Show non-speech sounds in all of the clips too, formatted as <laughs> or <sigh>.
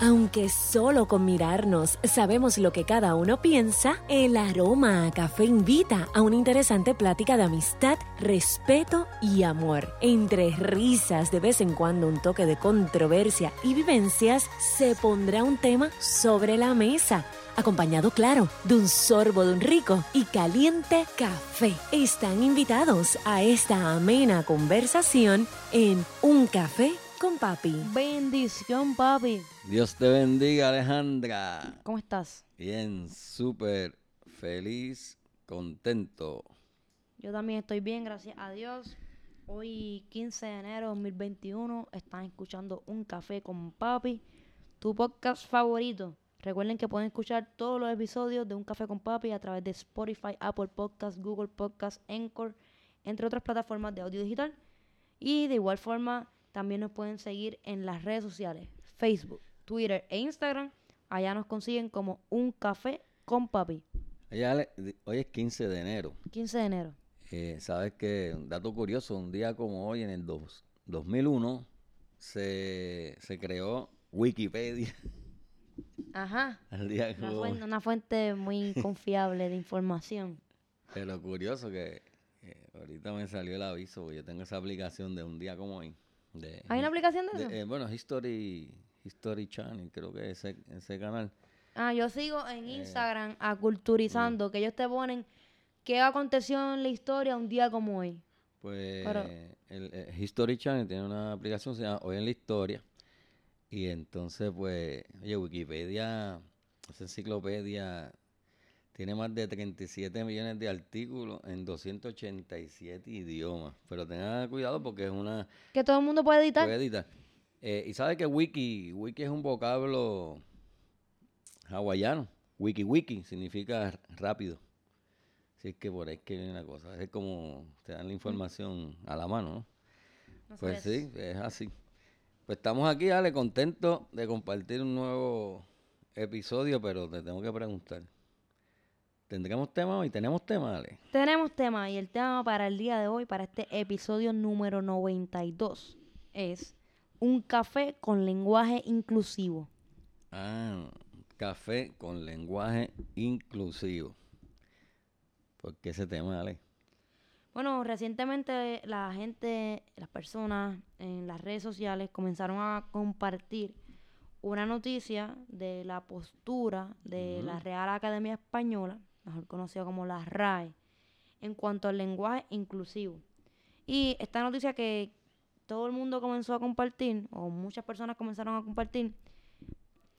Aunque solo con mirarnos sabemos lo que cada uno piensa, el aroma a café invita a una interesante plática de amistad, respeto y amor. Entre risas, de vez en cuando un toque de controversia y vivencias, se pondrá un tema sobre la mesa acompañado, claro, de un sorbo de un rico y caliente café. Están invitados a esta amena conversación en Un Café con Papi. Bendición, papi. Dios te bendiga, Alejandra. ¿Cómo estás? Bien, súper feliz, contento. Yo también estoy bien, gracias a Dios. Hoy, 15 de enero de 2021, están escuchando Un Café con Papi, tu podcast favorito. Recuerden que pueden escuchar todos los episodios de Un Café con Papi a través de Spotify, Apple Podcasts, Google Podcasts, Anchor, entre otras plataformas de audio digital. Y de igual forma, también nos pueden seguir en las redes sociales, Facebook, Twitter e Instagram. Allá nos consiguen como Un Café con Papi. Di- hoy es 15 de enero. 15 de enero. Eh, Sabes que, un dato curioso, un día como hoy, en el dos- 2001, se, se creó Wikipedia. Ajá. <laughs> Día fuente, una fuente muy <laughs> confiable de información. Pero curioso que eh, ahorita me salió el aviso, porque yo tengo esa aplicación de un día como hoy. De- ¿Hay una aplicación de de- eso? eh, bueno, History, History Channel, creo que es ese, ese canal. Ah, yo sigo en Eh, Instagram a Culturizando, que ellos te ponen qué aconteció en la historia un día como hoy. Pues Pero- el, eh, History Channel tiene una aplicación que se llama Hoy en la Historia. Y entonces, pues, oye, Wikipedia, esa enciclopedia, tiene más de 37 millones de artículos en 287 idiomas. Pero tengan cuidado porque es una... Que todo el mundo puede editar. Puede editar. Eh, y sabe que wiki, wiki es un vocablo hawaiano. Wiki wiki significa rápido. Así es que por ahí es que viene la cosa. Es como te dan la información a la mano, ¿no? Así Pues es. sí, es así. Pues estamos aquí, Ale, contentos de compartir un nuevo episodio, pero te tengo que preguntar. ¿Tendremos tema hoy? ¿Tenemos tema, Ale? Tenemos tema y el tema para el día de hoy, para este episodio número 92, es un café con lenguaje inclusivo. Ah, café con lenguaje inclusivo. ¿Por qué ese tema, Ale? Bueno, recientemente la gente, las personas en las redes sociales comenzaron a compartir una noticia de la postura de la Real Academia Española, mejor conocida como la RAE, en cuanto al lenguaje inclusivo. Y esta noticia que todo el mundo comenzó a compartir, o muchas personas comenzaron a compartir,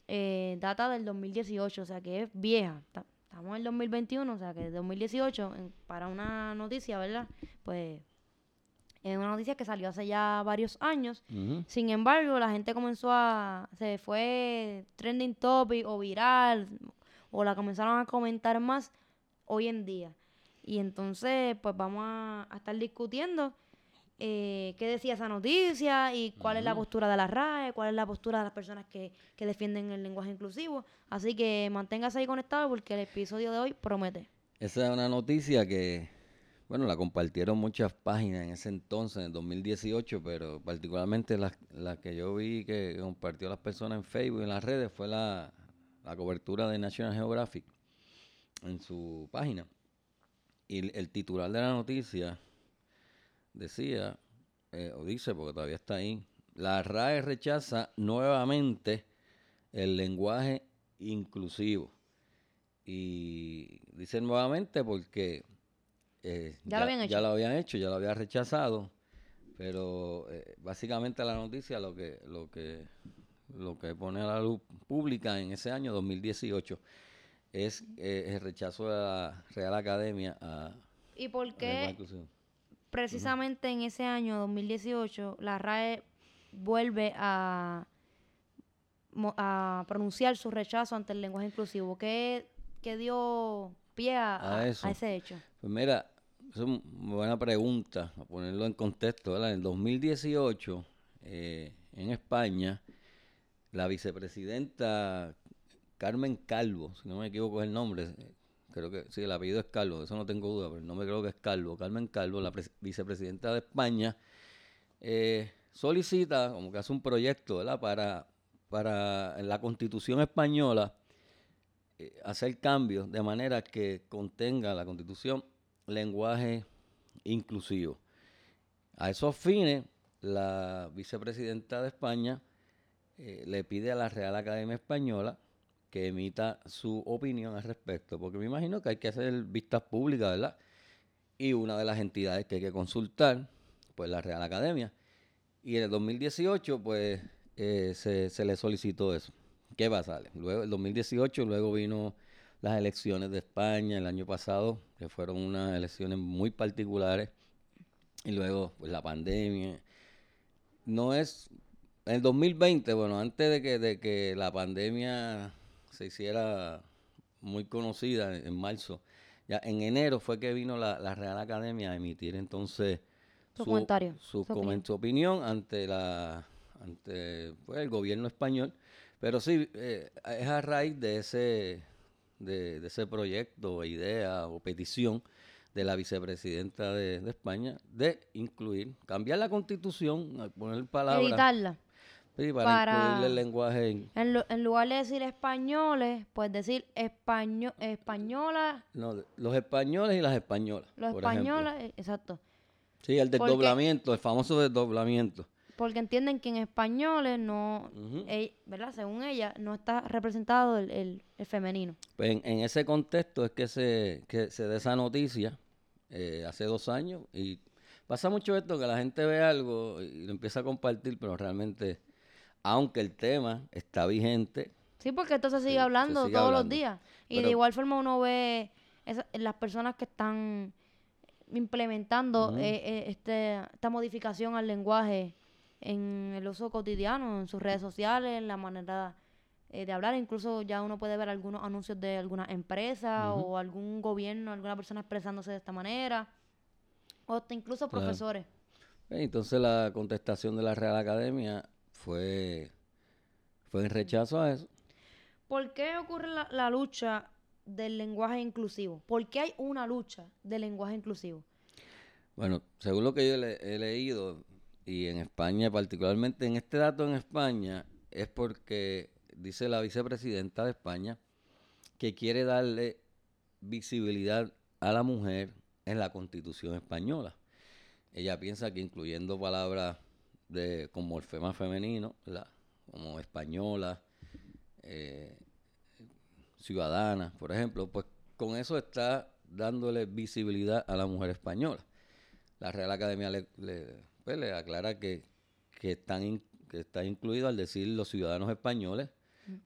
eh, data del 2018, o sea que es vieja. Ta- Estamos en el 2021, o sea que 2018, en- para una noticia, ¿verdad? Pues es una noticia que salió hace ya varios años. Sin embargo, la gente comenzó a. Se fue trending topic o viral, o la comenzaron a comentar más hoy en día. Y entonces, pues vamos a, a estar discutiendo eh, qué decía esa noticia y cuál es la postura de la RAE, cuál es la postura de las personas que, que defienden el lenguaje inclusivo. Así que manténgase ahí conectado porque el episodio de hoy promete. Esa es una noticia que, bueno, la compartieron muchas páginas en ese entonces, en el 2018, pero particularmente la, la que yo vi que compartió las personas en Facebook y en las redes fue la, la cobertura de National Geographic en su página. Y el, el titular de la noticia decía, eh, o dice, porque todavía está ahí, la RAE rechaza nuevamente el lenguaje inclusivo. Y dice nuevamente porque eh, Ya lo habían hecho. ya lo habían hecho, ya lo había rechazado, pero eh, básicamente la noticia lo que lo que lo que pone a la luz pública en ese año 2018 es eh, el rechazo de la Real Academia a ¿Y por qué precisamente en ese año 2018 la RAE vuelve a, a pronunciar su rechazo ante el lenguaje inclusivo? ¿Qué, qué dio pie a, A ese hecho? Pues mira, es una buena pregunta, a ponerlo en contexto, ¿verdad? En el 2018, eh, en España, la vicepresidenta Carmen Calvo, si no me equivoco es el nombre, creo que sí, el apellido es Calvo, eso no tengo duda, pero el nombre creo que es Calvo, Carmen Calvo, la pres- vicepresidenta de España, eh, solicita, como que hace un proyecto, ¿verdad? Para para la constitución española eh, hacer cambios de manera que contenga la constitución lenguaje inclusivo. A esos fines, la vicepresidenta de España eh, le pide a la Real Academia Española que emita su opinión al respecto, porque me imagino que hay que hacer vistas públicas, ¿verdad? Y una de las entidades que hay que consultar, pues la Real Academia. Y en el 2018, pues eh, se, le solicitó eso. ¿Qué va a salir? Luego, el 2018, luego vino las elecciones de España el año pasado, que fueron unas elecciones muy particulares. Y luego, pues la pandemia. No es. En el 2020, bueno, antes de que, de que la pandemia se hiciera muy conocida en, marzo. Ya en enero fue que vino la, Real Academia a emitir entonces su, comentario, su, opinión. ante la ante pues, el gobierno español. Pero sí, eh, es a raíz de ese, de, ese proyecto, idea o petición de la vicepresidenta de, España de incluir, cambiar la constitución, poner palabras. Editarla para, el lenguaje. En, lugar de decir españoles, pues decir español, española. No, los españoles y las españolas. Los españoles, eh, exacto. Sí, el desdoblamiento, el famoso desdoblamiento. Porque entienden que en españoles no, ¿verdad? Según ella, no está representado el, femenino. Pues en, ese contexto es que se, que se da esa noticia eh, hace dos años y pasa mucho esto que la gente ve algo y lo empieza a compartir, pero realmente aunque el tema está vigente. Sí, porque esto se sigue hablando todos los días. Y de igual forma uno ve las personas que están implementando eh, eh, este, esta modificación al lenguaje en el uso cotidiano, en sus redes sociales, en la manera eh, de hablar. Incluso ya uno puede ver algunos anuncios de alguna empresa o algún gobierno, alguna persona expresándose de esta manera. O hasta incluso profesores. Entonces la contestación de la Real Academia fue, fue en rechazo a eso. ¿Por qué ocurre la, lucha del lenguaje inclusivo? ¿Por qué hay una lucha del lenguaje inclusivo? Bueno, según lo que yo he leído, y en España, particularmente en este dato en España, es porque dice la vicepresidenta de España que quiere darle visibilidad a la mujer en la constitución española. Ella piensa que incluyendo palabras de como morfema femenino, como española, eh, ciudadana, por ejemplo, pues con eso está dándole visibilidad a la mujer española. La Real Academia le, le, pues, aclara que, que, están que está incluido al decir los ciudadanos españoles,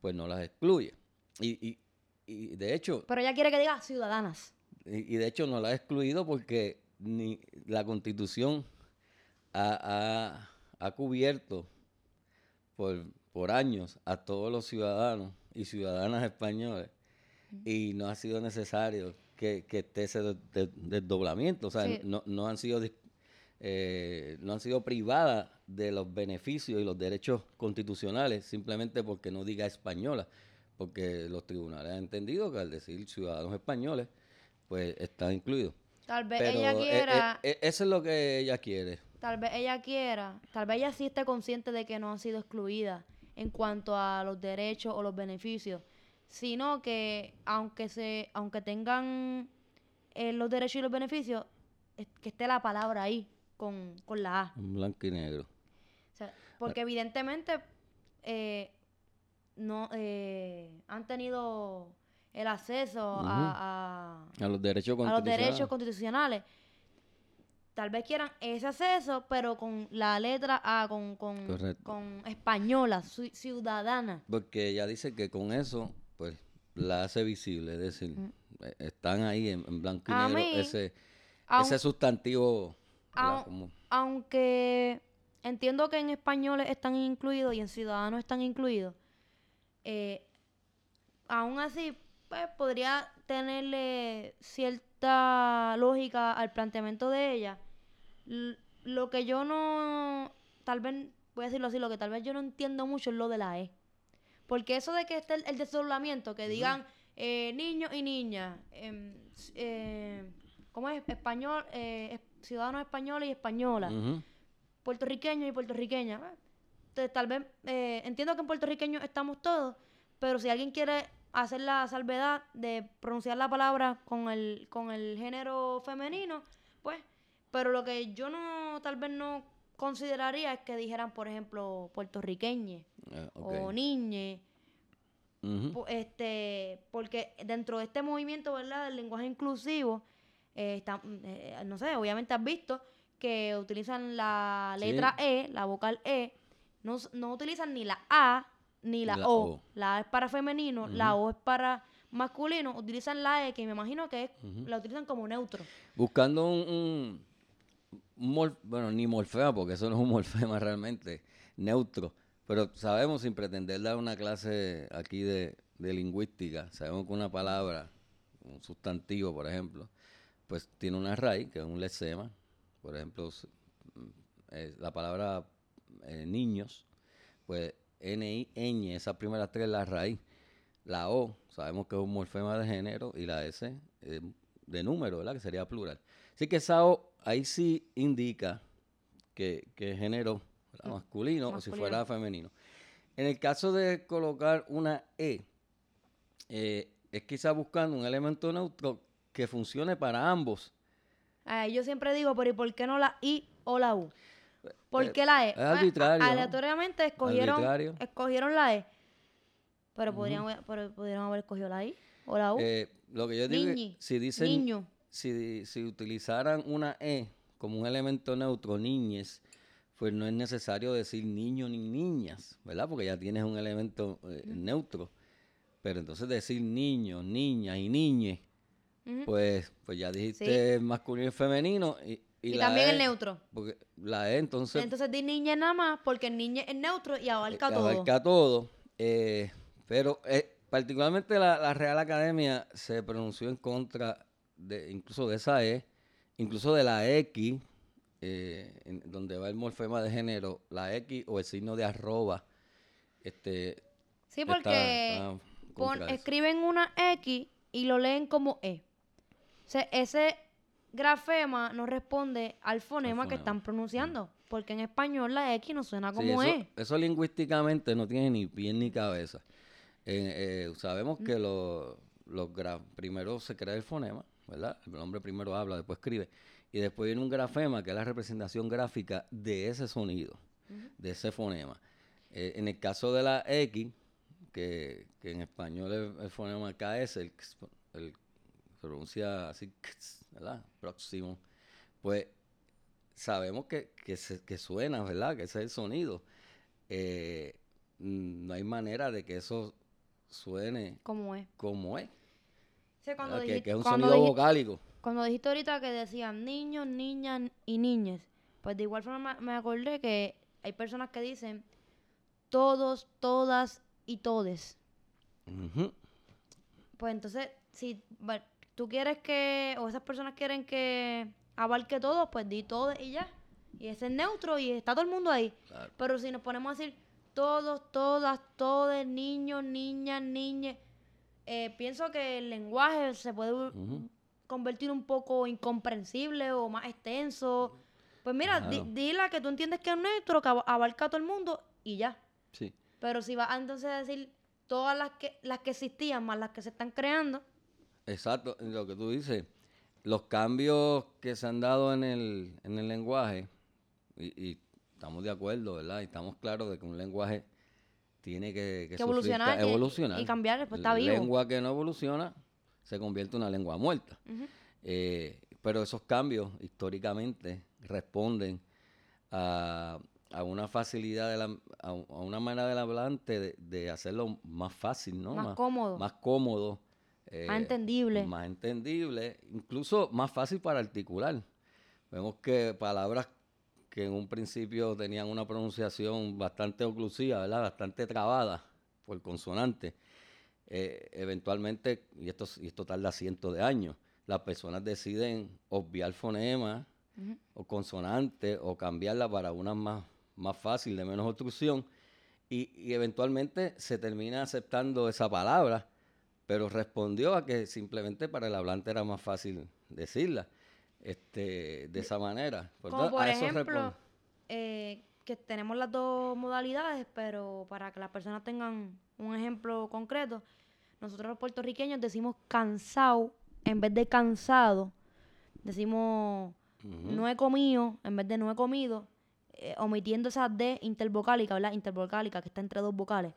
pues no las excluye. Y, y, y de hecho... Pero ella quiere que diga ciudadanas. Y, de hecho no la ha excluido porque ni la constitución ha ha cubierto por, por años a todos los ciudadanos y ciudadanas españoles. Y no ha sido necesario que, que esté ese desdoblamiento. O sea, no, no, han sido eh, no han sido privadas de los beneficios y los derechos constitucionales simplemente porque no diga española, porque los tribunales han entendido que al decir ciudadanos españoles, pues está incluido. Tal vez ella eh, quiera... Eh, eso es lo que ella quiere tal vez ella quiera, tal vez ella sí esté consciente de que no ha sido excluida en cuanto a los derechos o los beneficios, sino que aunque se, aunque tengan eh, los derechos y los beneficios, que esté la palabra ahí con, la A. Blanco y negro. porque evidentemente eh, no eh, han tenido el acceso a, a, los derechos a los derechos constitucionales tal vez quieran ese acceso, pero con la letra A, con, con, con española, ciudadana. Porque ella dice que con eso, pues, la hace visible, es decir, mm. eh, están ahí en, blanco y negro ese, ese sustantivo. Aunque entiendo que en español están incluidos y en ciudadanos están incluidos, eh, aún así, pues, podría tenerle cierta lógica al planteamiento de ella. lo que yo no, tal vez, voy a decirlo así, lo que tal vez yo no entiendo mucho es lo de la E. Porque eso de que esté el, desdoblamiento, que digan eh, niños y niñas, eh, eh, ¿cómo es? Español, eh, ciudadanos españoles y españolas, puertorriqueños y puertorriqueñas. tal vez, entiendo que en puertorriqueño estamos todos, pero si alguien quiere hacer la salvedad de pronunciar la palabra con el, con el género femenino, pues, pero lo que yo no, tal vez no consideraría es que dijeran, por ejemplo, puertorriqueñe ok. o niñe, este, porque dentro de este movimiento, ¿verdad? Del lenguaje inclusivo, eh, está- eh, no sé, obviamente has visto que utilizan la Sí. letra E, la vocal E, no, no utilizan ni la A ni la, la o. O. La A es para femenino, la O es para masculino, utilizan la E, que me imagino que es- la utilizan como neutro. Buscando un, un- bueno, ni morfema, porque eso no es un <laughs> morfema realmente, neutro. Pero sabemos, sin pretender dar una clase aquí de, de lingüística, sabemos que una palabra, un sustantivo, por ejemplo, pues tiene una raíz, que es un lexema. Por ejemplo, mm, eh, la palabra eh, niños, pues N, I, ñ, esas primeras tres, la raíz. La O, sabemos que es un morfema de género, y la S, eh, de número, ¿verdad? Que sería plural. Así que esa O, ahí sí indica que, que es género ¿verdad? masculino, o si fuera femenino. En el caso de colocar una E, eh, es quizá buscando un elemento neutro que funcione para ambos. Ah, yo siempre digo, pero ¿y por qué no la I o la U? ¿Por Eh, qué la E? es Pues, a- arbitrario. Aleatoriamente escogieron, Arbitrario. escogieron la E. Pero, podrían, pero pudieron haber escogido la I o la U. Eh, lo que yo digo Niñi, si dicen, niño. si, si utilizaran una E como un elemento neutro, niñes, pues no es necesario decir niño ni niñas, ¿verdad? Porque ya tienes un elemento eh, neutro. Pero entonces decir niños, niñas y niñes, Ujú. pues, pues ya dijiste masculino y femenino. Y, Y también el E, neutro. Porque la E entonces Entonces di niña nada más porque el niño es neutro y abarca eh, todo. abarca todo, eh, pero eh, particularmente la, la Real Academia se pronunció en contra de incluso de esa E, incluso de la X, eh, en donde va el morfema de género, la X o el signo de arroba. Este, Sí, porque está pon- escriben una X y lo leen como E. O sea, ese grafema no responde al fonema que están pronunciando. Porque en español la X no suena Sí, como eso, E. eso lingüísticamente no tiene ni pie ni cabeza. Eh, eh, sabemos que lo- los gra- primero se crea el fonema, ¿verdad? El hombre primero habla, después escribe. Y después viene un grafema, que es la representación gráfica de ese sonido, de ese fonema. Eh, en el caso de la X, que, que en español es el fonema KS, el, el- se pronuncia así, ¿verdad? Próximo. Pues sabemos que, que, se- que suena, ¿verdad? Que ese es el sonido. Eh, mm, no hay manera de que eso suene Como es. como es. O sea, cuando ¿verdad? Que, dijiste, que es un cuando sonido dij- vocálico. cuando dijiste ahorita que decían niños, niñas y niñas, pues de igual forma me acordé que hay personas que dicen todos, todas y todes. Ujú. Pues entonces, si tú quieres que, o esas personas quieren que abarque todo, pues di todo y ya. Y ese es neutro y está todo el mundo ahí. Claro. Pero si nos ponemos a decir todos, todas, todes, niños, niñas, niñas, eh, pienso que el lenguaje se puede convertir un poco incomprensible o más extenso. Pues mira, di, Claro. di la que tú entiendes que es neutro, que ab- abarca a todo el mundo y ya. Sí. Pero si vas entonces a decir todas las que, las que existían más las que se están creando, Exacto, lo que tú dices, los cambios que se han dado en el, en el lenguaje, y, y estamos de acuerdo, ¿verdad? Y estamos claros de que un lenguaje tiene que, Que evolucionar evolucionar. y cambiar, pues, está vivo. Lengua que no evoluciona se convierte en una lengua muerta. Eh, pero esos cambios históricamente responden a, a una facilidad, de la- a, a una manera del hablante de, de hacerlo más fácil, ¿no? Más cómodo. Más cómodo. Eh, Más entendible. Más entendible, incluso más fácil para articular. Vemos que palabras que en un principio tenían una pronunciación bastante oclusiva, ¿verdad? Bastante trabada por consonante. eh, eventualmente, y esto, y esto tarda cientos de años, las personas deciden obviar fonemas o consonantes o cambiarla para una más, más fácil, de menos obstrucción, y, y eventualmente se termina aceptando esa palabra, pero respondió a que simplemente para el hablante era más fácil decirla este, de esa manera. Como ¿verdad? por A eso ejemplo, eh, que tenemos las dos modalidades, pero para que las personas tengan un ejemplo concreto, nosotros los puertorriqueños decimos cansado en vez de cansado. Decimos no he comido en vez de no he comido, eh, omitiendo esa D intervocálica, ¿verdad? Intervocálica, que está entre dos vocales.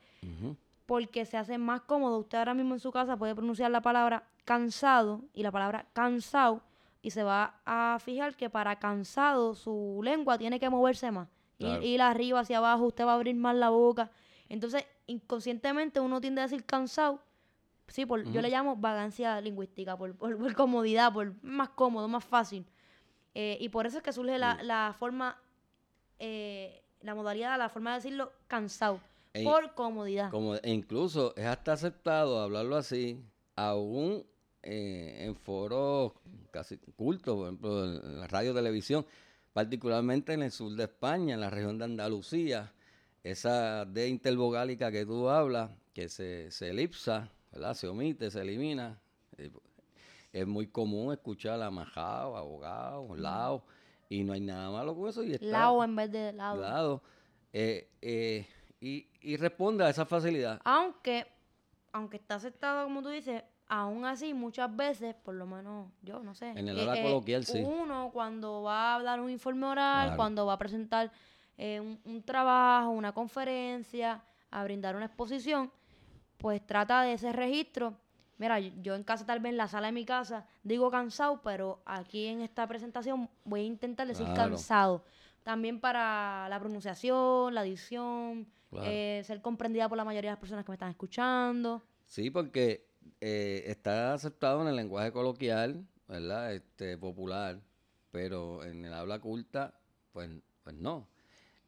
Porque se hace más cómodo. Usted ahora mismo en su casa puede pronunciar la palabra cansado y la palabra cansado y se va a fijar que para cansado su lengua tiene que moverse más. Ir, arriba, hacia abajo, usted va a abrir más la boca. Entonces, inconscientemente uno tiende a decir cansado. Sí, por, yo le llamo vagancia lingüística, por, por, comodidad, por más cómodo, más fácil. Eh, y por eso es que surge la, la forma, eh, la modalidad, la forma de decirlo cansado, e por comodidad. Como, e incluso es hasta aceptado hablarlo así, aún eh, en foros casi cultos, por ejemplo, en la radio televisión, particularmente en el sur de España, en la región de Andalucía, esa D intervogálica que tú hablas, que se, se elipsa, ¿verdad? se omite, se elimina. Eh, es muy común escuchar amajado, abogado, lao, y no hay nada malo con eso. Y está, lao en vez de lado. lado eh, y, y responde a esa facilidad. Aunque, aunque está aceptado, como tú dices, aún así, muchas veces, por lo menos yo, no sé. En el habla eh, coloquial, sí. Uno, cuando va a dar un informe oral, cuando va a presentar eh, un, trabajo, una conferencia, a brindar una exposición, pues trata de ese registro. Mira, yo en casa, tal vez en la sala de mi casa, digo cansado, pero aquí en esta presentación voy a intentar decir cansado. También para la pronunciación, la eh, ser comprendida por la mayoría de las personas que me están escuchando. Sí, porque eh, está aceptado en el lenguaje coloquial, ¿verdad? Este, popular, pero en el habla culta, pues, pues no.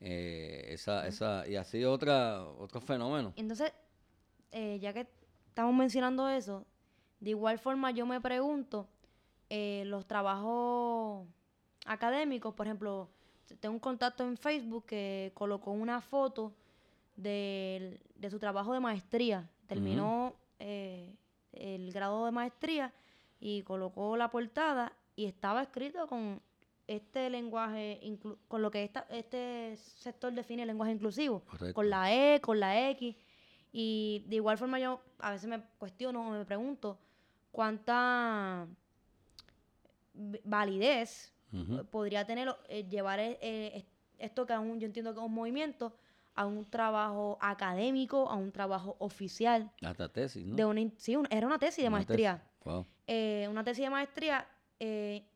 Eh, esa, esa, y así otra, otro fenómeno. Entonces, ya que estamos mencionando eso, de igual forma yo me pregunto, los trabajos académicos, por ejemplo, tengo un contacto en Facebook que colocó una foto de, de su trabajo de maestría. Terminó el grado de maestría y colocó la portada y estaba escrito con este lenguaje, con lo que esta, este sector define el lenguaje inclusivo, con la E, con la X. Y de igual forma yo a veces me cuestiono o me pregunto cuánta validez podría tener eh, llevar eh, esto que aún yo entiendo que es un movimiento a un trabajo académico, a un trabajo oficial. Hasta tesis, ¿no? De una, sí, era una tesis de maestría. Eh, una tesis de maestría, eh,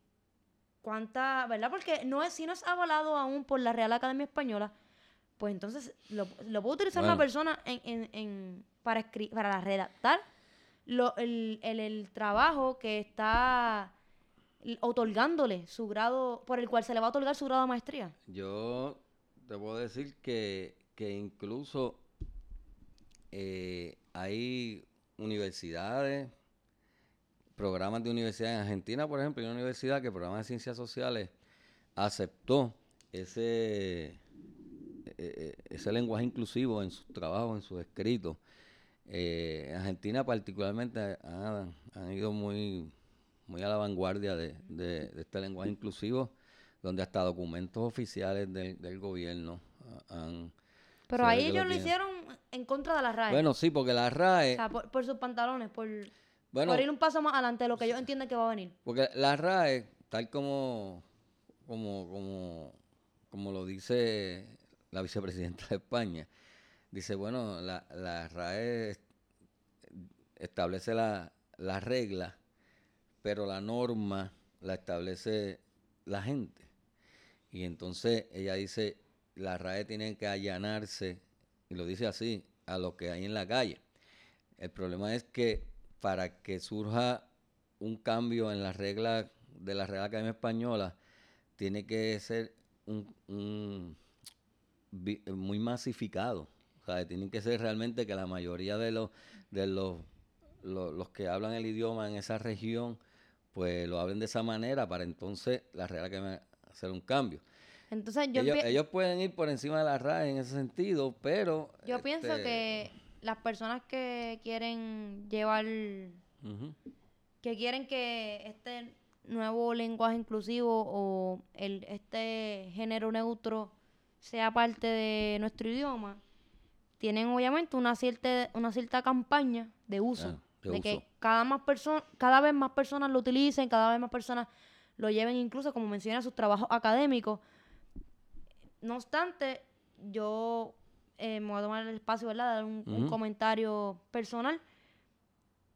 ¿cuánta, verdad? Porque no es, si no es avalado aún por la Real Academia Española, pues entonces lo, lo puede utilizar una persona en, en, en para, para redactar lo, el, el, el trabajo que está otorgándole su grado, por el cual se le va a otorgar su grado de maestría. Yo te puedo decir que que incluso eh, hay universidades, programas de universidad en Argentina, por ejemplo, hay una universidad que el programa de ciencias sociales aceptó ese, e, e, ese lenguaje inclusivo en sus trabajos, en sus escritos. Eh, Argentina particularmente han, ido muy, muy a la vanguardia de, este lenguaje inclusivo, donde hasta documentos oficiales del gobierno han pero ahí ellos lo, hicieron en contra de la RAE. Bueno, sí, porque la RAE... O sea, por, sus pantalones, por, por ir un paso más adelante de lo que ellos entienden que va a venir. Porque la RAE, tal como, como, como, como lo dice la vicepresidenta de España, dice, bueno, la, la RAE establece la, la regla, pero la norma la establece la gente. Y entonces ella dice, la RAE tiene que allanarse, y lo dice así, a lo que hay en la calle. El problema es que para que surja un cambio en las reglas de la Real Academia Española, tiene que ser un, muy masificado. O sea, tiene que ser realmente que la mayoría de los, de los, los, que hablan el idioma en esa región, pues lo hablen de esa manera para entonces la Real Academia hacer un cambio. Entonces yo ellos, pueden ir por encima de la RAE en ese sentido, pero... Yo pienso este, que las personas que quieren llevar... Que quieren que este nuevo lenguaje inclusivo o el este género neutro sea parte de nuestro idioma, tienen obviamente una cierta, una cierta campaña de uso. Ah, de de, que cada, más cada vez más personas lo utilicen, cada vez más personas lo lleven incluso, como menciona, a sus trabajos académicos. No obstante, yo eh, me voy a tomar el espacio, ¿verdad? de dar un, comentario personal.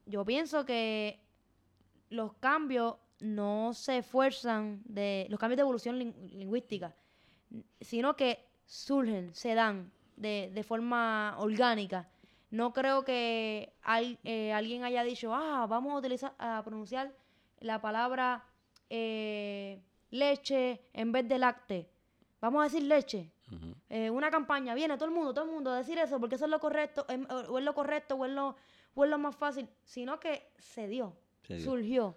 Yo pienso que los cambios no se esfuerzan de los cambios de evolución lin- lingüística, sino que surgen, se dan de, de forma orgánica. No creo que al- eh, alguien haya dicho, ah, vamos a utilizar, a pronunciar la palabra eh, leche en vez de lácte. Vamos a decir leche. Eh, una campaña, viene todo el mundo, todo el mundo a decir eso, porque eso es lo correcto, em, o o es lo correcto, o es lo, o es lo más fácil, sino que se dio, Se dio. surgió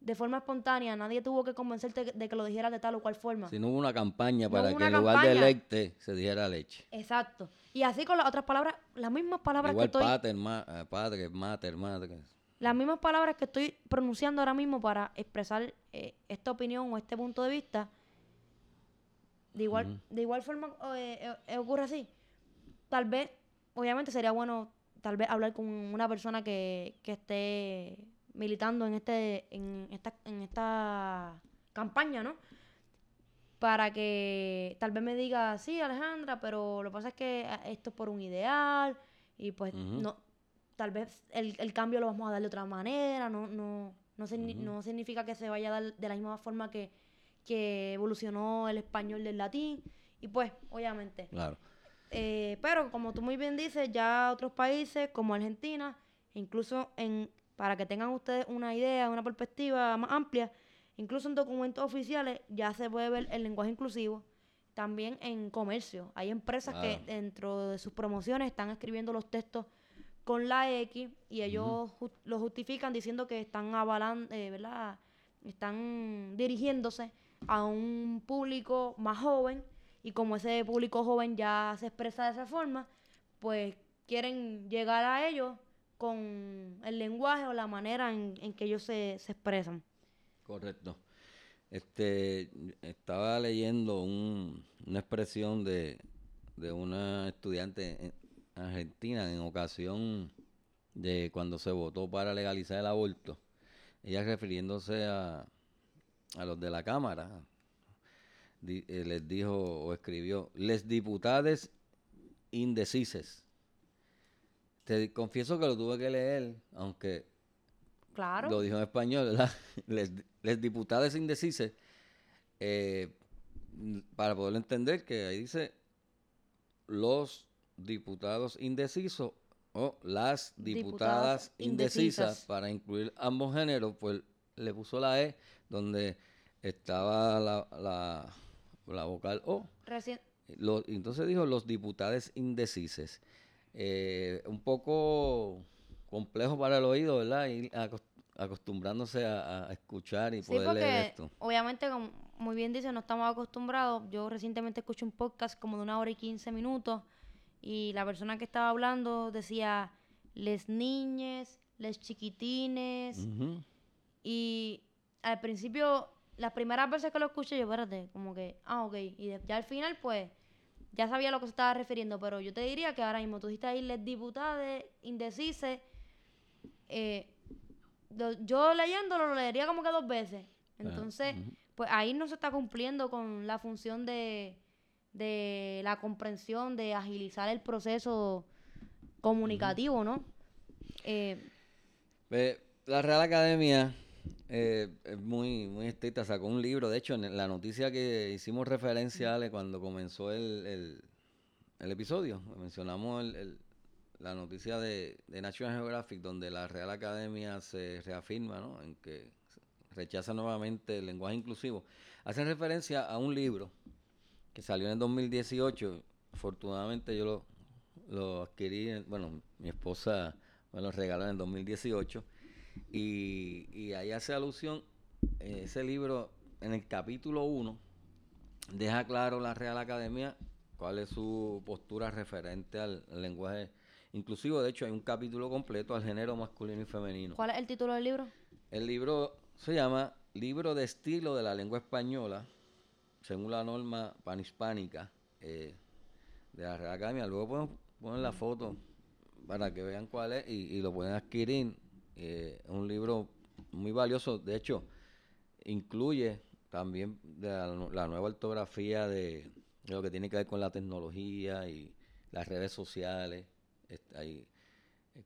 de forma espontánea, nadie tuvo que convencerte de que lo dijera de tal o cual forma. Si no hubo una campaña para que en lugar de leite se dijera leche. Exacto. Y así con las otras palabras, las mismas palabras Igual que estoy, pater, ma- eh, padre, mater, madre. las mismas palabras que estoy pronunciando ahora mismo para expresar eh, esta opinión o este punto de vista, de igual, de igual forma eh, eh, eh, ocurre así. Tal vez, obviamente sería bueno tal vez hablar con una persona que, que esté militando en este, en esta, en esta campaña, ¿no? Para que tal vez me diga, sí, Alejandra, pero lo que pasa es que eh, esto es por un ideal y pues no, tal vez el, el cambio lo vamos a dar de otra manera, no, no, no, no significa que se vaya a dar de la misma forma que, que evolucionó el español del latín. Y pues, obviamente. Claro. eh, pero como tú muy bien dices, ya otros países como Argentina, incluso en, para que tengan ustedes una idea, una perspectiva más amplia, incluso en documentos oficiales ya se puede ver el lenguaje inclusivo. También en comercio. Hay empresas Claro. que dentro de sus promociones están escribiendo los textos con la X y ellos ju- lo justifican diciendo que están avalando, ¿verdad? Están dirigiéndose a un público más joven y como ese público joven ya se expresa de esa forma, pues quieren llegar a ellos con el lenguaje o la manera en, en que ellos se, se expresan. Correcto. Este, estaba leyendo un- una expresión de, de una estudiante en argentina en ocasión de cuando se votó para legalizar el aborto. Ella refiriéndose a, a los de la Cámara, di- eh, les dijo o escribió, les diputades indecises. Te confieso que lo tuve que leer, aunque Claro. lo dijo en español, ¿verdad? <laughs> Les, les diputadas indecises, eh, para poderlo entender, que ahí dice los diputados indecisos o las diputadas, Diputadas indecisas, indecisas. para incluir ambos géneros, pues le puso la E donde estaba la, la, la vocal O. Entonces dijo los diputados indecises. Eh, un poco complejo para el oído, ¿verdad? Ir acos- acostumbrándose a, a escuchar y Sí, poder leer esto. obviamente, como muy bien dice, no estamos acostumbrados. Yo recientemente escuché un podcast como de una hora y quince minutos y la persona que estaba hablando decía, les niñes, les chiquitines. Y al principio, las primeras veces que lo escuché, yo, espérate, como que, ah, ok. Y de- ya al final, pues, ya sabía a lo que se estaba refiriendo. Pero yo te diría que ahora mismo tú dijiste ahí, les diputadas, indecises. eh, yo leyéndolo lo leería como que dos veces. Entonces, ujú. pues ahí no se está cumpliendo con la función de, de la comprensión, de agilizar el proceso comunicativo, ¿no? Eh, Ve, la Real Academia eh, es muy, muy estricta, sacó un libro, de hecho, en la noticia que hicimos referencia, Ale, cuando comenzó el, el- el episodio, mencionamos el- el- la noticia de, de National Geographic, donde la Real Academia se reafirma ¿no? en que rechaza nuevamente el lenguaje inclusivo. Hacen referencia a un libro que salió en el 2018, afortunadamente yo lo, lo adquirí, en- bueno, mi esposa me lo regaló en el 2018 y, y ahí hace alusión, eh, ese libro en el capítulo 1 deja claro la Real Academia cuál es su postura referente al lenguaje inclusivo. De hecho, hay un capítulo completo al género masculino y femenino. ¿Cuál es el título del libro? El libro se llama Libro de estilo de la lengua española, según la norma panhispánica, eh, de la Real Academia. Luego podemos poner la foto para que vean cuál es y, lo pueden adquirir. Eh, es un libro muy valioso. De hecho, incluye también la, nueva ortografía de, lo que tiene que ver con la tecnología y las redes sociales. Ahí,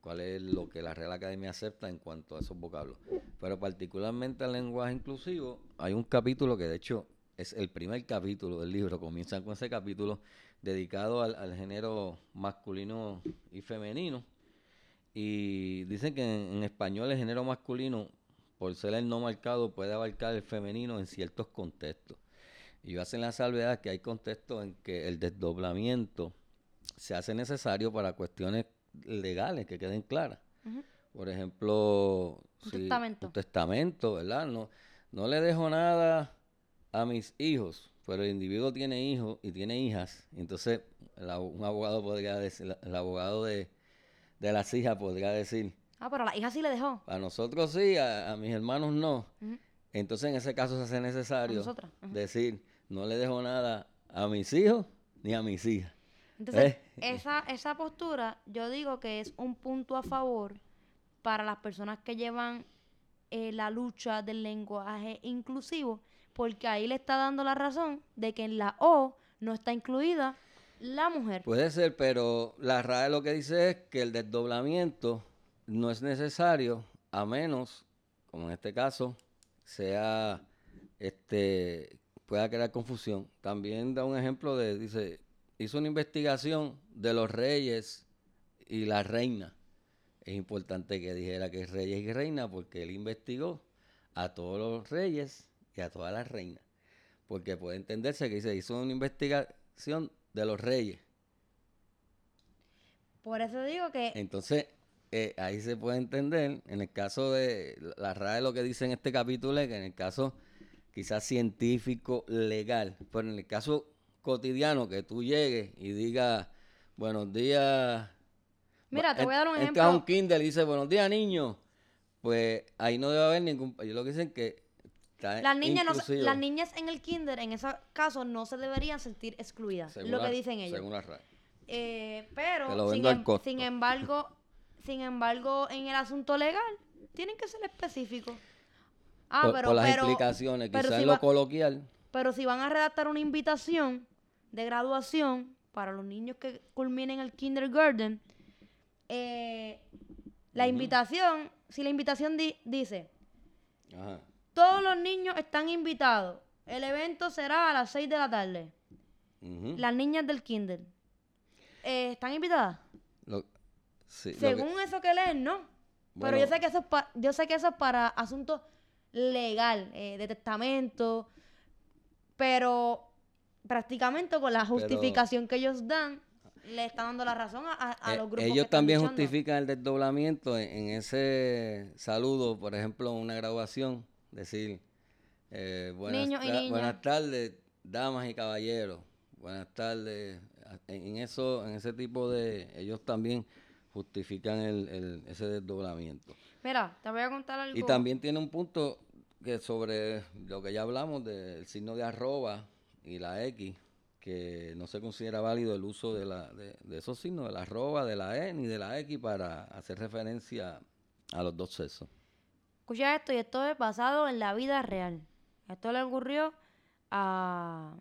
cuál es lo que la Real Academia acepta en cuanto a esos vocablos. Pero particularmente el lenguaje inclusivo, hay un capítulo que de hecho es el primer capítulo del libro, comienzan con ese capítulo dedicado al, género masculino y femenino. Y dicen que en, español el género masculino, por ser el no marcado, puede abarcar el femenino en ciertos contextos. Y hacen la salvedad que hay contextos en que el desdoblamiento se hace necesario para cuestiones legales que queden claras. Por ejemplo, un testamento. Un testamento, ¿verdad? No, no le dejo nada a mis hijos, pero el individuo tiene hijos y tiene hijas. Entonces, un abogado podría decir, el abogado de, las hijas podría decir. Ah, pero a la hija sí le dejó. A nosotros sí, a, mis hermanos no. Entonces, en ese caso se hace necesario decir, no le dejo nada a mis hijos ni a mis hijas. Entonces, ¿Eh? <laughs> esa, esa postura, yo digo que es un punto a favor para las personas que llevan eh, la lucha del lenguaje inclusivo, porque ahí le está dando la razón de que en la O no está incluida la mujer. Puede ser, pero la RAE lo que dice es que el desdoblamiento no es necesario a menos, como en este caso, sea este pueda crear confusión. También da un ejemplo de dice hizo una investigación de los reyes y la reina. Es importante que dijera que es reyes y reina porque él investigó a todos los reyes y a todas las reinas. Porque puede entenderse que se hizo una investigación de los reyes. Por eso digo que... Entonces, eh, ahí se puede entender, en el caso de la RAE lo que dice en este capítulo es que en el caso quizás científico, legal, pero en el caso cotidiano que tú llegues y digas buenos días. Mira, te voy a dar un ejemplo. Entra un kinder y dice buenos días, niño. Pues ahí no debe haber ningún. Yo lo que dicen que. Las niñas, no, las niñas en el kinder, en ese caso, no se deberían sentir excluidas. lo que dicen ellos. Según la eh, pero, sin, em, sin, embargo, sin embargo, en el asunto legal, tienen que ser específicos. Ah, pero, por las explicaciones, quizás en lo coloquial. Pero si van a redactar una invitación, de graduación para los niños que culminen el kindergarten, eh, la invitación, si la invitación dice, todos los niños están invitados, el evento será a las 6 de la tarde. Las niñas del kinder, eh, ¿están invitadas? Según eso que leen, no. Pero yo sé que eso es yo sé que eso es para asuntos legal, eh, de testamento, pero prácticamente con la justificación que ellos dan, le están dando la razón a, a, eh, los grupos. Ellos también justifican el desdoblamiento en, ese saludo, por ejemplo, en una graduación, decir, eh, buenas, buenas tardes, damas y caballeros, buenas tardes. En eso, en ese tipo de, ellos también justifican el, ese desdoblamiento. Mira, te voy a contar algo. Y también tiene un punto que sobre lo que ya hablamos del signo de arroba y la X, que no se considera válido el uso de, la, de, esos signos, de la arroba, de la E ni de la X para hacer referencia a los dos sexos. Escucha esto, y esto es basado en la vida real. Esto le ocurrió a,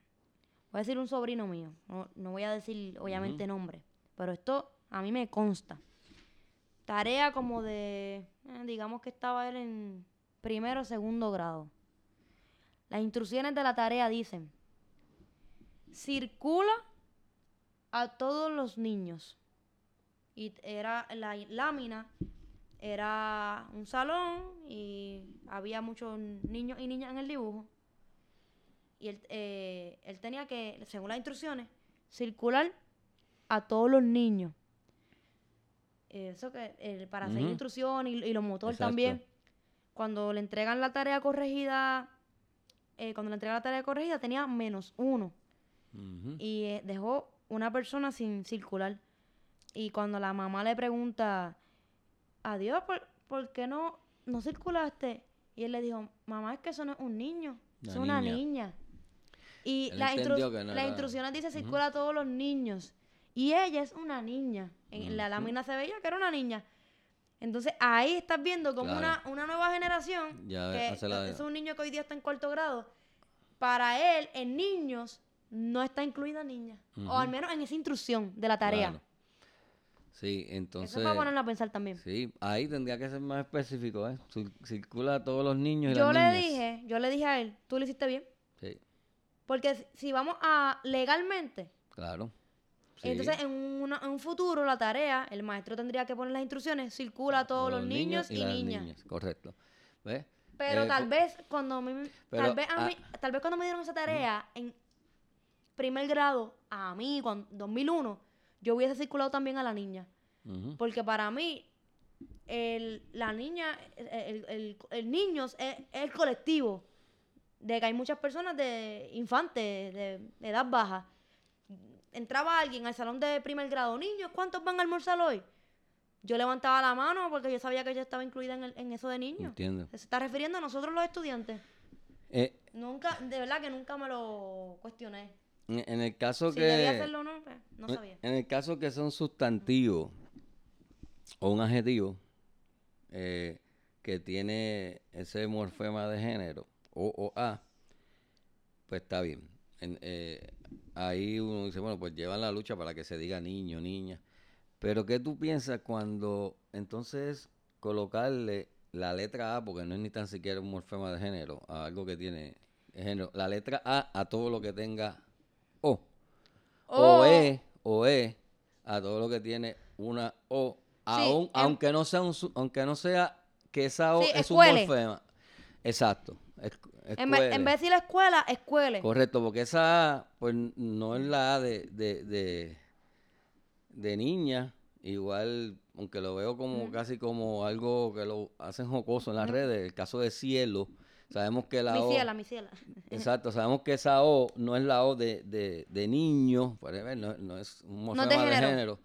voy a decir un sobrino mío, no, voy a decir obviamente nombre, pero esto a mí me consta. Tarea como de, eh, digamos que estaba él en primero o segundo grado. Las instrucciones de la tarea dicen, circula a todos los niños. Y era la lámina, era un salón y había muchos niños y niñas en el dibujo. Y él, eh, él tenía que, según las instrucciones, circular a todos los niños. Eso que para hacer instrucción y, los motores también. Cuando le entregan la tarea corregida, eh, cuando le entregan la tarea corregida tenía menos uno y eh, dejó una persona sin circular. Y cuando la mamá le pregunta, adiós, ¿por, ¿por qué no, no circulaste? Y él le dijo, mamá, es que eso no es un niño, es una niña. Y Él la que no las era- instrucciones dice circula a todos los niños. Y ella es una niña. En la lámina se veía que era una niña. Entonces ahí estás viendo como Claro. una, una nueva generación, Ya que la- es un niño que hoy día está en cuarto grado, para él, en niños, no está incluida niña. O al menos en esa instrucción de la tarea. Claro. Sí, entonces... Eso es para ponerlo a pensar también. Sí, ahí tendría que ser más específico, ¿eh? Cir- Circula a todos los niños y yo las le niñas. dije, yo le dije a él, tú lo hiciste bien. Sí, Porque si- vamos a legalmente, claro. Sí. entonces en, una- en un futuro la tarea, el maestro tendría que poner las instrucciones, circula a todos los, niños, y, las niñas. Correcto. ¿Ves? Pero Eh, tal vez cuando me, Pero, tal vez a ah, mí, tal vez cuando me dieron esa tarea en primer grado, a mí, cuando 2001, yo hubiese circulado también a la niña. Porque para mí, el, la niña, el, el- el niño es, es el colectivo. De que hay muchas personas de infantes, de, de edad baja. Entraba alguien al salón de primer grado, niños, ¿cuántos van a almorzar hoy? Yo levantaba la mano porque yo sabía que ella estaba incluida en, el- en eso de niños. Entiendo. Se está refiriendo a nosotros los estudiantes. Eh, Nunca, de verdad que nunca me lo cuestioné. En, el caso Si que... hacerlo o no, pues, no sabía. En el caso que sea un sustantivo o un adjetivo eh, que tiene ese morfema de género, O o A, pues está bien. En- eh, ahí uno dice, bueno, pues llevan la lucha para que se diga niño, niña. Pero ¿qué tú piensas cuando entonces colocarle la letra A, porque no es ni tan siquiera un morfema de género, a algo que tiene género, la letra A a todo lo que tenga? O E, o E, a todo lo que tiene una O, aún, aunque no sea un, aunque no sea que esa O Sí, es un morfema. Exacto. es- En, vez- en escuele. vez de decir la escuela, escuele. Correcto, porque esa A, pues no es la A de, de, de, de niña, igual, aunque lo veo como casi como algo que lo hacen jocoso en las redes, el caso de cielo, sabemos que la mi O... ciela, mi ciela. <laughs> Exacto, sabemos que esa O no es la O de, de, de niño, ver, no, no es un No morfema de de género.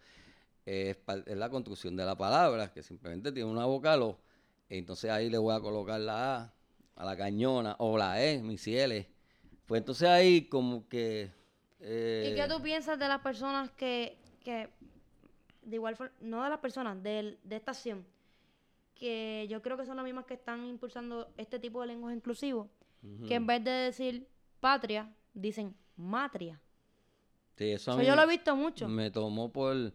es, es la construcción de la palabra, que simplemente tiene una vocal O, entonces ahí le voy a colocar la A a la cañona, o la E, mi cielo. Pues entonces ahí como que... eh, ¿Y qué tú piensas de las personas que, que de igual forma, no de las personas, del- de, esta acción, que yo creo que son las mismas que están impulsando este tipo de lenguaje inclusivo, que en vez de decir patria, dicen matria. sí, eso a Eso mí yo lo he visto mucho. me tomó por,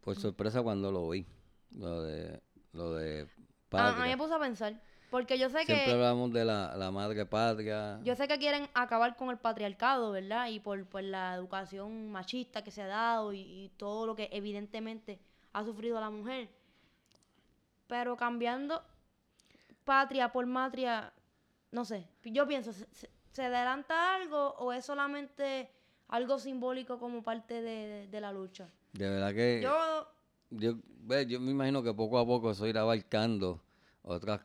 por sorpresa cuando lo vi, lo de, lo de A, a mí patria. me puso a pensar, porque yo sé Siempre que hablamos de la, la madre patria. yo sé que quieren acabar con el patriarcado, ¿verdad? Y por, por la educación machista que se ha dado y, y todo lo que evidentemente ha sufrido la mujer. Pero cambiando patria por matria, no sé, yo pienso, ¿se, adelanta algo o es solamente algo simbólico como parte de, de la lucha? De verdad que yo, Yo, yo me imagino que poco a poco eso irá abarcando otras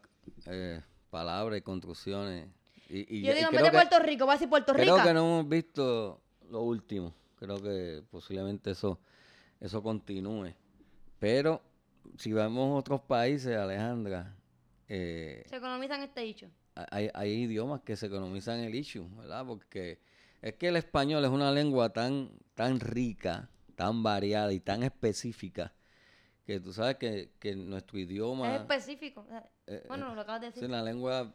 eh, palabras y construcciones. Y, y yo digo, en vez creo de Puerto Rico, va a decir Puerto Creo Rico. que no hemos visto lo último. Creo que posiblemente eso, eso continúe. Pero si vemos otros países, Alejandra, eh, Se economizan este dicho. hay, hay idiomas que se economizan el issue, ¿verdad? Porque es que el español es una lengua tan, tan rica, tan variada y tan específica que tú sabes que, que nuestro idioma... Es específico. eh, bueno, lo acabas de es decir. una lengua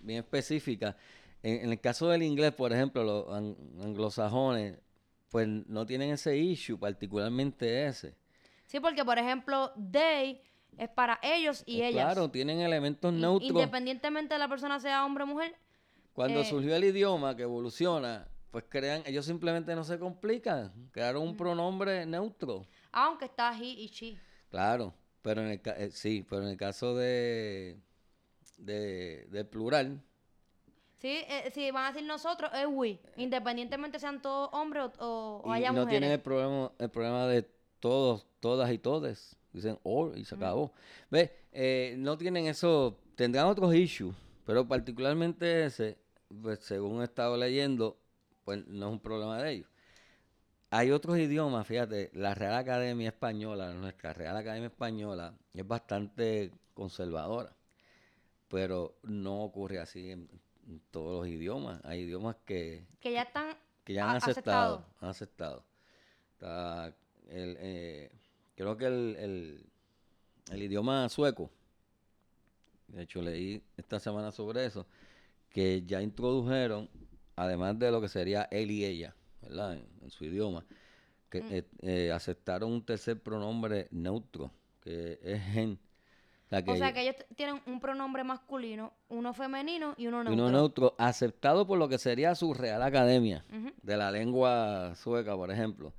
bien específica. En, en el caso del inglés, por ejemplo, los an- anglosajones, pues no tienen ese issue, particularmente ese. Sí, porque por ejemplo, they es para ellos y Eh, ellas. Claro, tienen elementos neutros. Independientemente de la persona sea hombre o mujer. Cuando eh, surgió el idioma que evoluciona, pues crean, ellos simplemente no se complican, crearon un pronombre neutro. Aunque está he y she. Claro, pero en el eh, sí, pero en el caso de, de plural, Sí, eh, si van a decir nosotros, es we. Independientemente sean todos hombres o, o- o y haya no mujeres. tienen el problema, el problema de todos, todas y todes. Dicen or y se acabó. ¿Ves? Eh, no tienen eso, tendrán otros issues, pero particularmente ese, pues según he estado leyendo, pues no es un problema de ellos. Hay otros idiomas, fíjate, la Real Academia Española, nuestra Real Academia Española, es bastante conservadora, pero no ocurre así en, todos los idiomas. Hay idiomas que, Que ya están que ya han aceptado. aceptado. Han aceptado. Está el, eh, creo que el, el, el idioma sueco, de hecho leí esta semana sobre eso, que ya introdujeron, además de lo que sería él y ella, ¿verdad? En, en su idioma, que Mm. eh, eh, aceptaron un tercer pronombre neutro, que es gen. O sea, O sea que ellos tienen un pronombre masculino, uno femenino y uno y neutro. uno neutro aceptado por lo que sería su Real Academia de la lengua sueca, por ejemplo,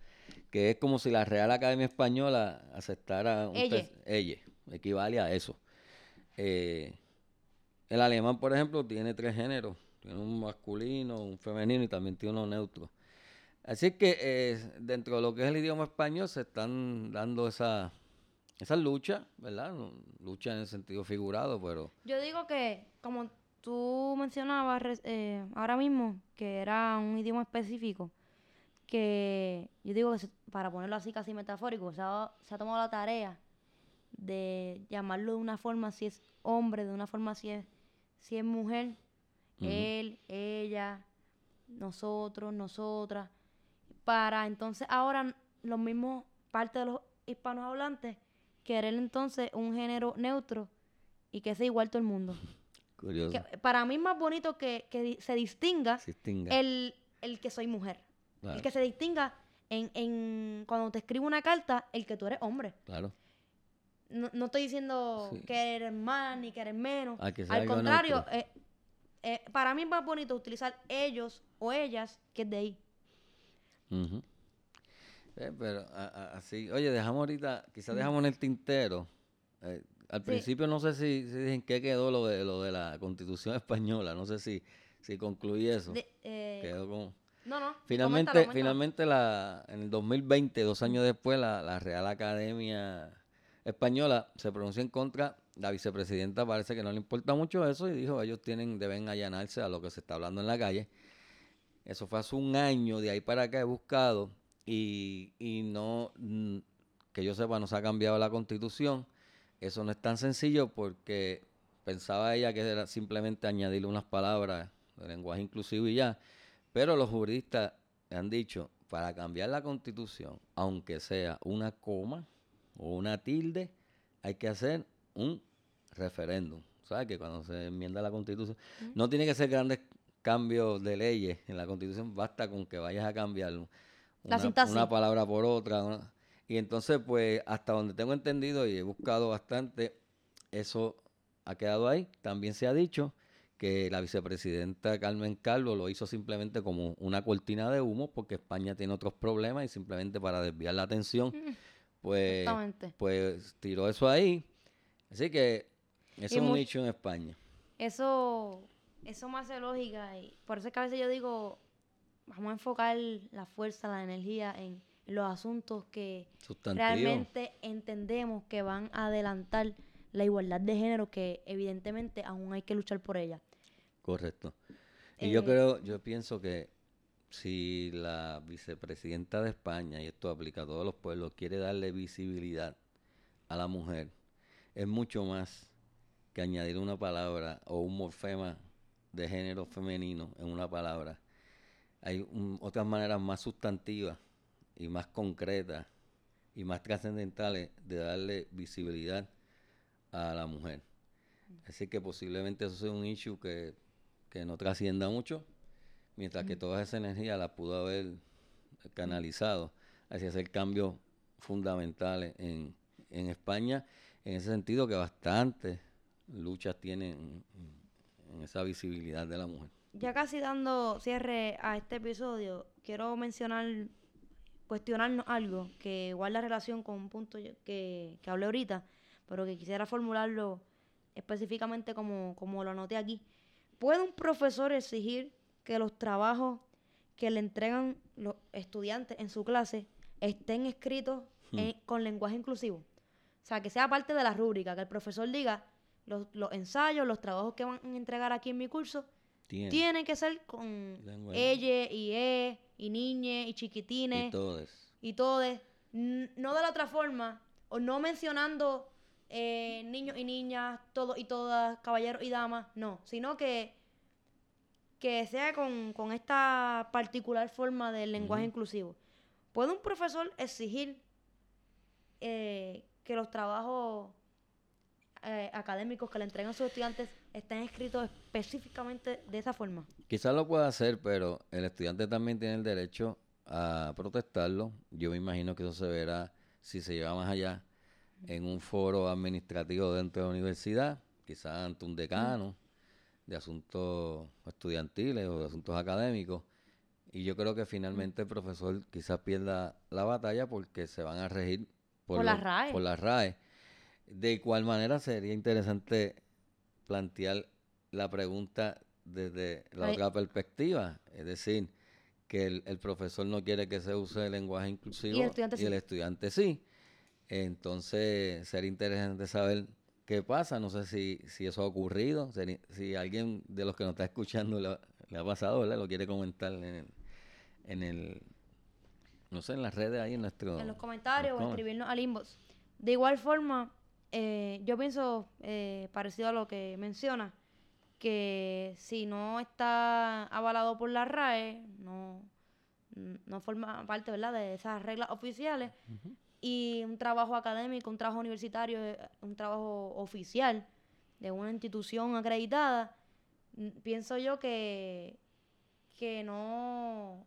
que es como si la Real Academia Española aceptara un Elle. ter- elle, equivale a eso. Eh, el alemán, por ejemplo, tiene tres géneros, tiene un masculino, un femenino y también tiene uno neutro. Así que eh, dentro de lo que es el idioma español se están dando esa, esa lucha, ¿verdad? Lucha en el sentido figurado, pero Yo digo que, como tú mencionabas eh, ahora mismo, que era un idioma específico, que yo digo que se- para ponerlo así casi metafórico, se ha, se ha tomado la tarea de llamarlo de una forma si es hombre, de una forma si es, si es mujer, él, ella, nosotros, nosotras, para entonces ahora los mismos parte de los hispanohablantes querer entonces un género neutro y que sea igual todo el mundo. <laughs> curioso. Que para mí es más bonito que, que se distinga se distinga, el, el que soy mujer. Claro, El que se distinga en, en cuando te escribo una carta, el que tú eres hombre. claro. No, no estoy diciendo Sí. que eres más ni que eres menos. Que Al contrario, eh, eh, para mí es más bonito utilizar ellos o ellas que es de ahí. Eh, pero a- a- así, oye, dejamos ahorita, quizás dejamos en el tintero. eh, al Sí. principio no sé si, si en qué quedó lo de lo de la Constitución <laughs> española, no sé si si concluí eso. De- eh, Quedó como no, no. finalmente coméntalo, coméntalo. finalmente la en el 2020, dos años después, la, la Real Academia Española se pronunció en contra. La vicepresidenta parece que no le importa mucho eso y dijo ellos tienen deben allanarse a lo que se está hablando en la calle. Eso fue hace un año, de ahí para acá he buscado y, y no, mm, que yo sepa, no se ha cambiado la constitución. Eso no es tan sencillo porque pensaba ella que era simplemente añadirle unas palabras de lenguaje inclusivo y ya. Pero los juristas han dicho, para cambiar la constitución, aunque sea una coma o una tilde, hay que hacer un referéndum. ¿Sabes? Que cuando se enmienda la constitución, no tiene que ser grandes cambios de leyes en la constitución, basta con que vayas a cambiar una, palabra por otra. una- y entonces, pues, hasta donde tengo entendido y he buscado bastante, eso ha quedado ahí. También se ha dicho que la vicepresidenta Carmen Calvo lo hizo simplemente como una cortina de humo porque España tiene otros problemas y simplemente para desviar la atención, pues, Exactamente. pues tiró eso ahí. Así que eso es un nicho en España. Eso, eso me hace lógica y por eso es que a veces yo digo, vamos a enfocar la fuerza, la energía en los asuntos que Sustantivo. realmente entendemos que van a adelantar la igualdad de género que evidentemente aún hay que luchar por ella. Correcto. Y yo Eh, creo, yo pienso que si la vicepresidenta de España, y esto aplica a todos los pueblos, quiere darle visibilidad a la mujer, es mucho más que añadir una palabra o un morfema de género femenino en una palabra. Hay un- otras maneras más sustantivas y más concretas y más trascendentales de darle visibilidad a la mujer. Así que posiblemente eso sea un issue que, que no trascienda mucho, mientras que toda esa energía la pudo haber canalizado hacia hacer cambios fundamentales en, en España, en ese sentido que bastantes luchas tienen en, esa visibilidad de la mujer. Ya casi dando cierre a este episodio, quiero mencionar, cuestionarnos algo que guarda relación con un punto que, que hablé ahorita, pero que quisiera formularlo específicamente como, como lo anoté aquí. ¿Puede un profesor exigir que los trabajos que le entregan los estudiantes en su clase estén escritos en- con lenguaje inclusivo? O sea, que sea parte de la rúbrica, que el profesor diga los, los ensayos, los trabajos que van a entregar aquí en mi curso, Tiene. tiene que ser con Lenguaje. ella y e y niñe y chiquitines Y todo eso. y todes. No de la otra forma, o no mencionando eh, niños y niñas, todos y todas, caballeros y damas, no, sino que que sea con, con esta particular forma del lenguaje inclusivo. ¿Puede un profesor exigir eh, que los trabajos eh, académicos que le entregan a sus estudiantes estén escritos específicamente de esa forma? Quizás lo pueda hacer, pero el estudiante también tiene el derecho a protestarlo. Yo me imagino que eso se verá si se lleva más allá en un foro administrativo dentro de la universidad, quizás ante un decano de asuntos estudiantiles o de asuntos académicos. Y yo creo que finalmente el profesor quizás pierda la batalla porque se van a regir por, la RAE. por la RAE. De igual manera sería interesante plantear la pregunta desde la otra perspectiva, es decir, que el, profesor no quiere que se use el lenguaje inclusivo y el estudiante, el estudiante sí. Entonces sería interesante saber qué pasa, no sé si, si eso ha ocurrido, si alguien de los que nos está escuchando le, ha pasado, ¿verdad? Lo quiere comentar en el, en el, no sé, en las redes ahí en nuestro... En los comentarios o escribirnos al inbox. De igual forma, eh, yo pienso, eh, parecido a lo que menciona, que si no está avalado por la RAE, no, no forma parte ¿verdad? de esas reglas oficiales, y un trabajo académico, un trabajo universitario, eh, un trabajo oficial de una institución acreditada, pienso yo que, que no,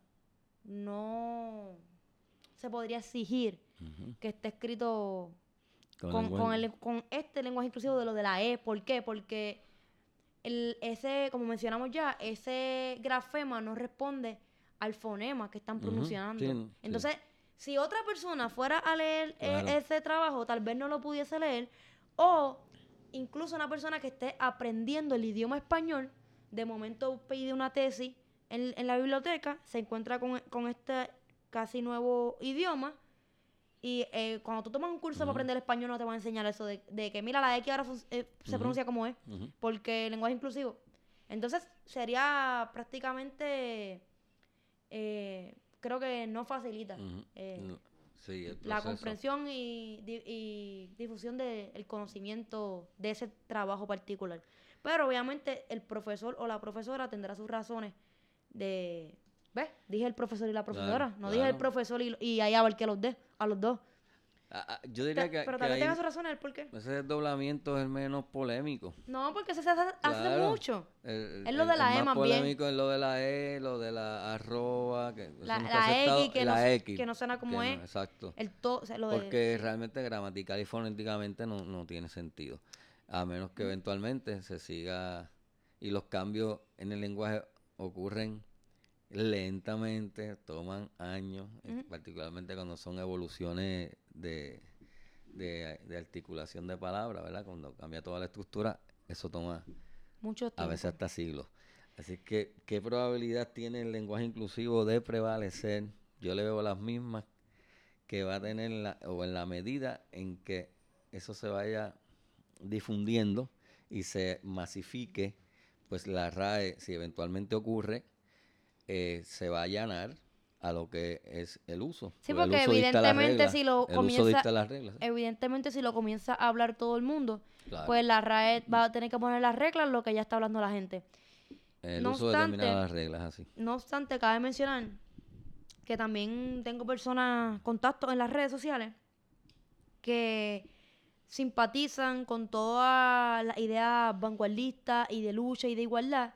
no se podría exigir que esté escrito con, con, este lenguaje inclusivo de lo de la E. ¿Por qué? Porque el, ese, como mencionamos ya, ese grafema no responde al fonema que están pronunciando. Entonces, si otra persona fuera a leer e, ese trabajo, tal vez no lo pudiese leer, o incluso una persona que esté aprendiendo el idioma español, de momento pide una tesis en, en la biblioteca, se encuentra con, con este casi nuevo idioma, y eh, cuando tú tomas un curso para aprender español, no te van a enseñar eso de, que, mira, la X ahora eh, se pronuncia como es, porque el lenguaje inclusivo. Entonces, sería prácticamente, eh, creo que no facilita la comprensión y, difusión del conocimiento de ese trabajo particular. Pero obviamente el profesor o la profesora tendrá sus razones de ¿Ves? Dije el profesor y la profesora. no dije el profesor y, y ahí abarqué a los, de, a los dos. Ah, ah, yo diría que. Pero también tenga su razón el por qué. Ese desdoblamiento es el menos polémico. No, porque ese se hace, hace mucho. es lo de la E más, polémico es lo de la E, lo de la arroba. Que la, la X, que, la no, X, que no suena como es. exacto. El to, lo porque realmente gramatical y fonéticamente no, no tiene sentido. A menos que eventualmente se siga. Y los cambios en el lenguaje ocurren lentamente, toman años, particularmente cuando son evoluciones de, de, articulación de palabras, ¿verdad? Cuando cambia toda la estructura, eso toma mucho tiempo. A veces hasta siglos. Así que, ¿qué probabilidad tiene el lenguaje inclusivo de prevalecer? Yo le veo las mismas que va a tener, la, o en la medida en que eso se vaya difundiendo y se masifique, pues la RAE, si eventualmente ocurre, eh, se va a allanar a lo que es el uso. Sí, porque evidentemente si lo comienza, evidentemente si lo comienza a hablar todo el mundo, pues la RAE va a tener que poner las reglas lo que ya está hablando la gente. El uso obstante, las reglas así. No obstante, cabe mencionar que también tengo personas, contactos en las redes sociales que simpatizan con todas las ideas vanguardistas y de lucha y de igualdad,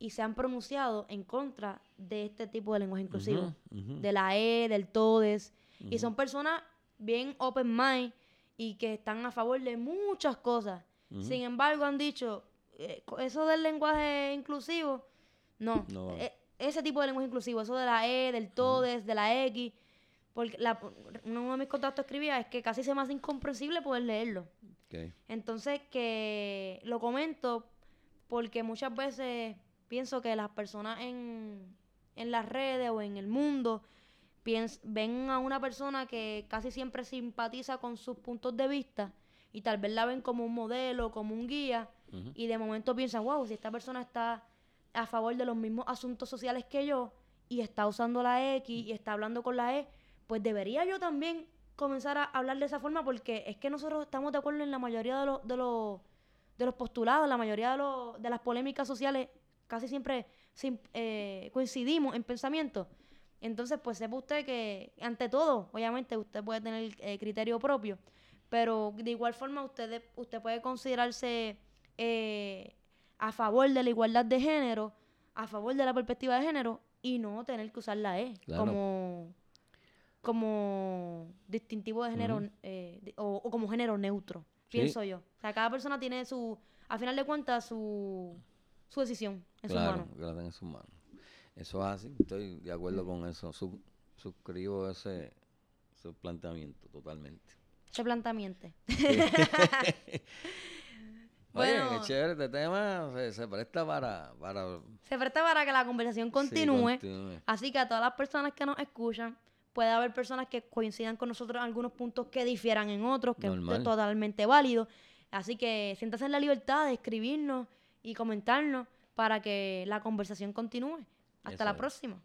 y se han pronunciado en contra de este tipo de lenguaje inclusivo, de la E, del TODES, y son personas bien open mind y que están a favor de muchas cosas. Sin embargo, han dicho, eh, eso del lenguaje inclusivo, no, e, ese tipo de lenguaje inclusivo, eso de la E, del TODES, de la X, porque uno de mis contactos escribía es que casi se me hace incomprensible poder leerlo. Entonces, que lo comento porque muchas veces pienso que las personas en, en las redes o en el mundo ven a una persona que casi siempre simpatiza con sus puntos de vista y tal vez la ven como un modelo, como un guía, y de momento piensan, wow, si esta persona está a favor de los mismos asuntos sociales que yo y está usando la X y está hablando con la E, pues debería yo también comenzar a hablar de esa forma porque es que nosotros estamos de acuerdo en la mayoría de los, de los, de los postulados, la mayoría de, los, de las polémicas sociales casi siempre eh, coincidimos en pensamiento. Entonces, pues sepa usted que, ante todo, obviamente usted puede tener eh, criterio propio, pero de igual forma usted, usted puede considerarse eh, a favor de la igualdad de género, a favor de la perspectiva de género y no tener que usar la E como, como distintivo de género eh, o, como género neutro, pienso yo. O sea, cada persona tiene su, a final de cuentas, su, su decisión en claro, sus manos. que la tenga en sus manos. Eso es así, estoy de acuerdo con eso. suscribo ese, ese planteamiento totalmente. Ese planteamiento. <laughs> <laughs> Oye, qué chévere este tema, se, presta para, Se presta para que la conversación continúe, Así que a todas las personas que nos escuchan, puede haber personas que coincidan con nosotros en algunos puntos que difieran en otros, que es totalmente válido. Así que siéntase en la libertad de escribirnos y comentarnos para que la conversación continúe. Hasta la próxima.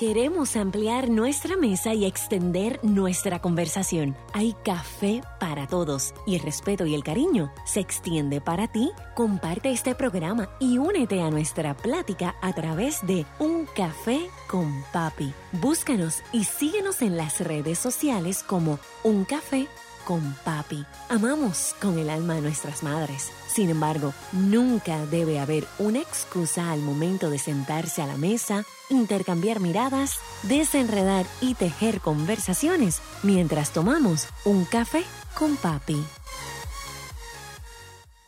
Queremos ampliar nuestra mesa y extender nuestra conversación. Hay café para todos y el respeto y el cariño se extiende para ti. Comparte este programa y únete a nuestra plática a través de Un Café con Papi. Búscanos y síguenos en las redes sociales como Un Café con papi. Amamos con el alma a nuestras madres. Sin embargo, nunca debe haber una excusa al momento de sentarse a la mesa, intercambiar miradas, desenredar y tejer conversaciones mientras tomamos un café con papi.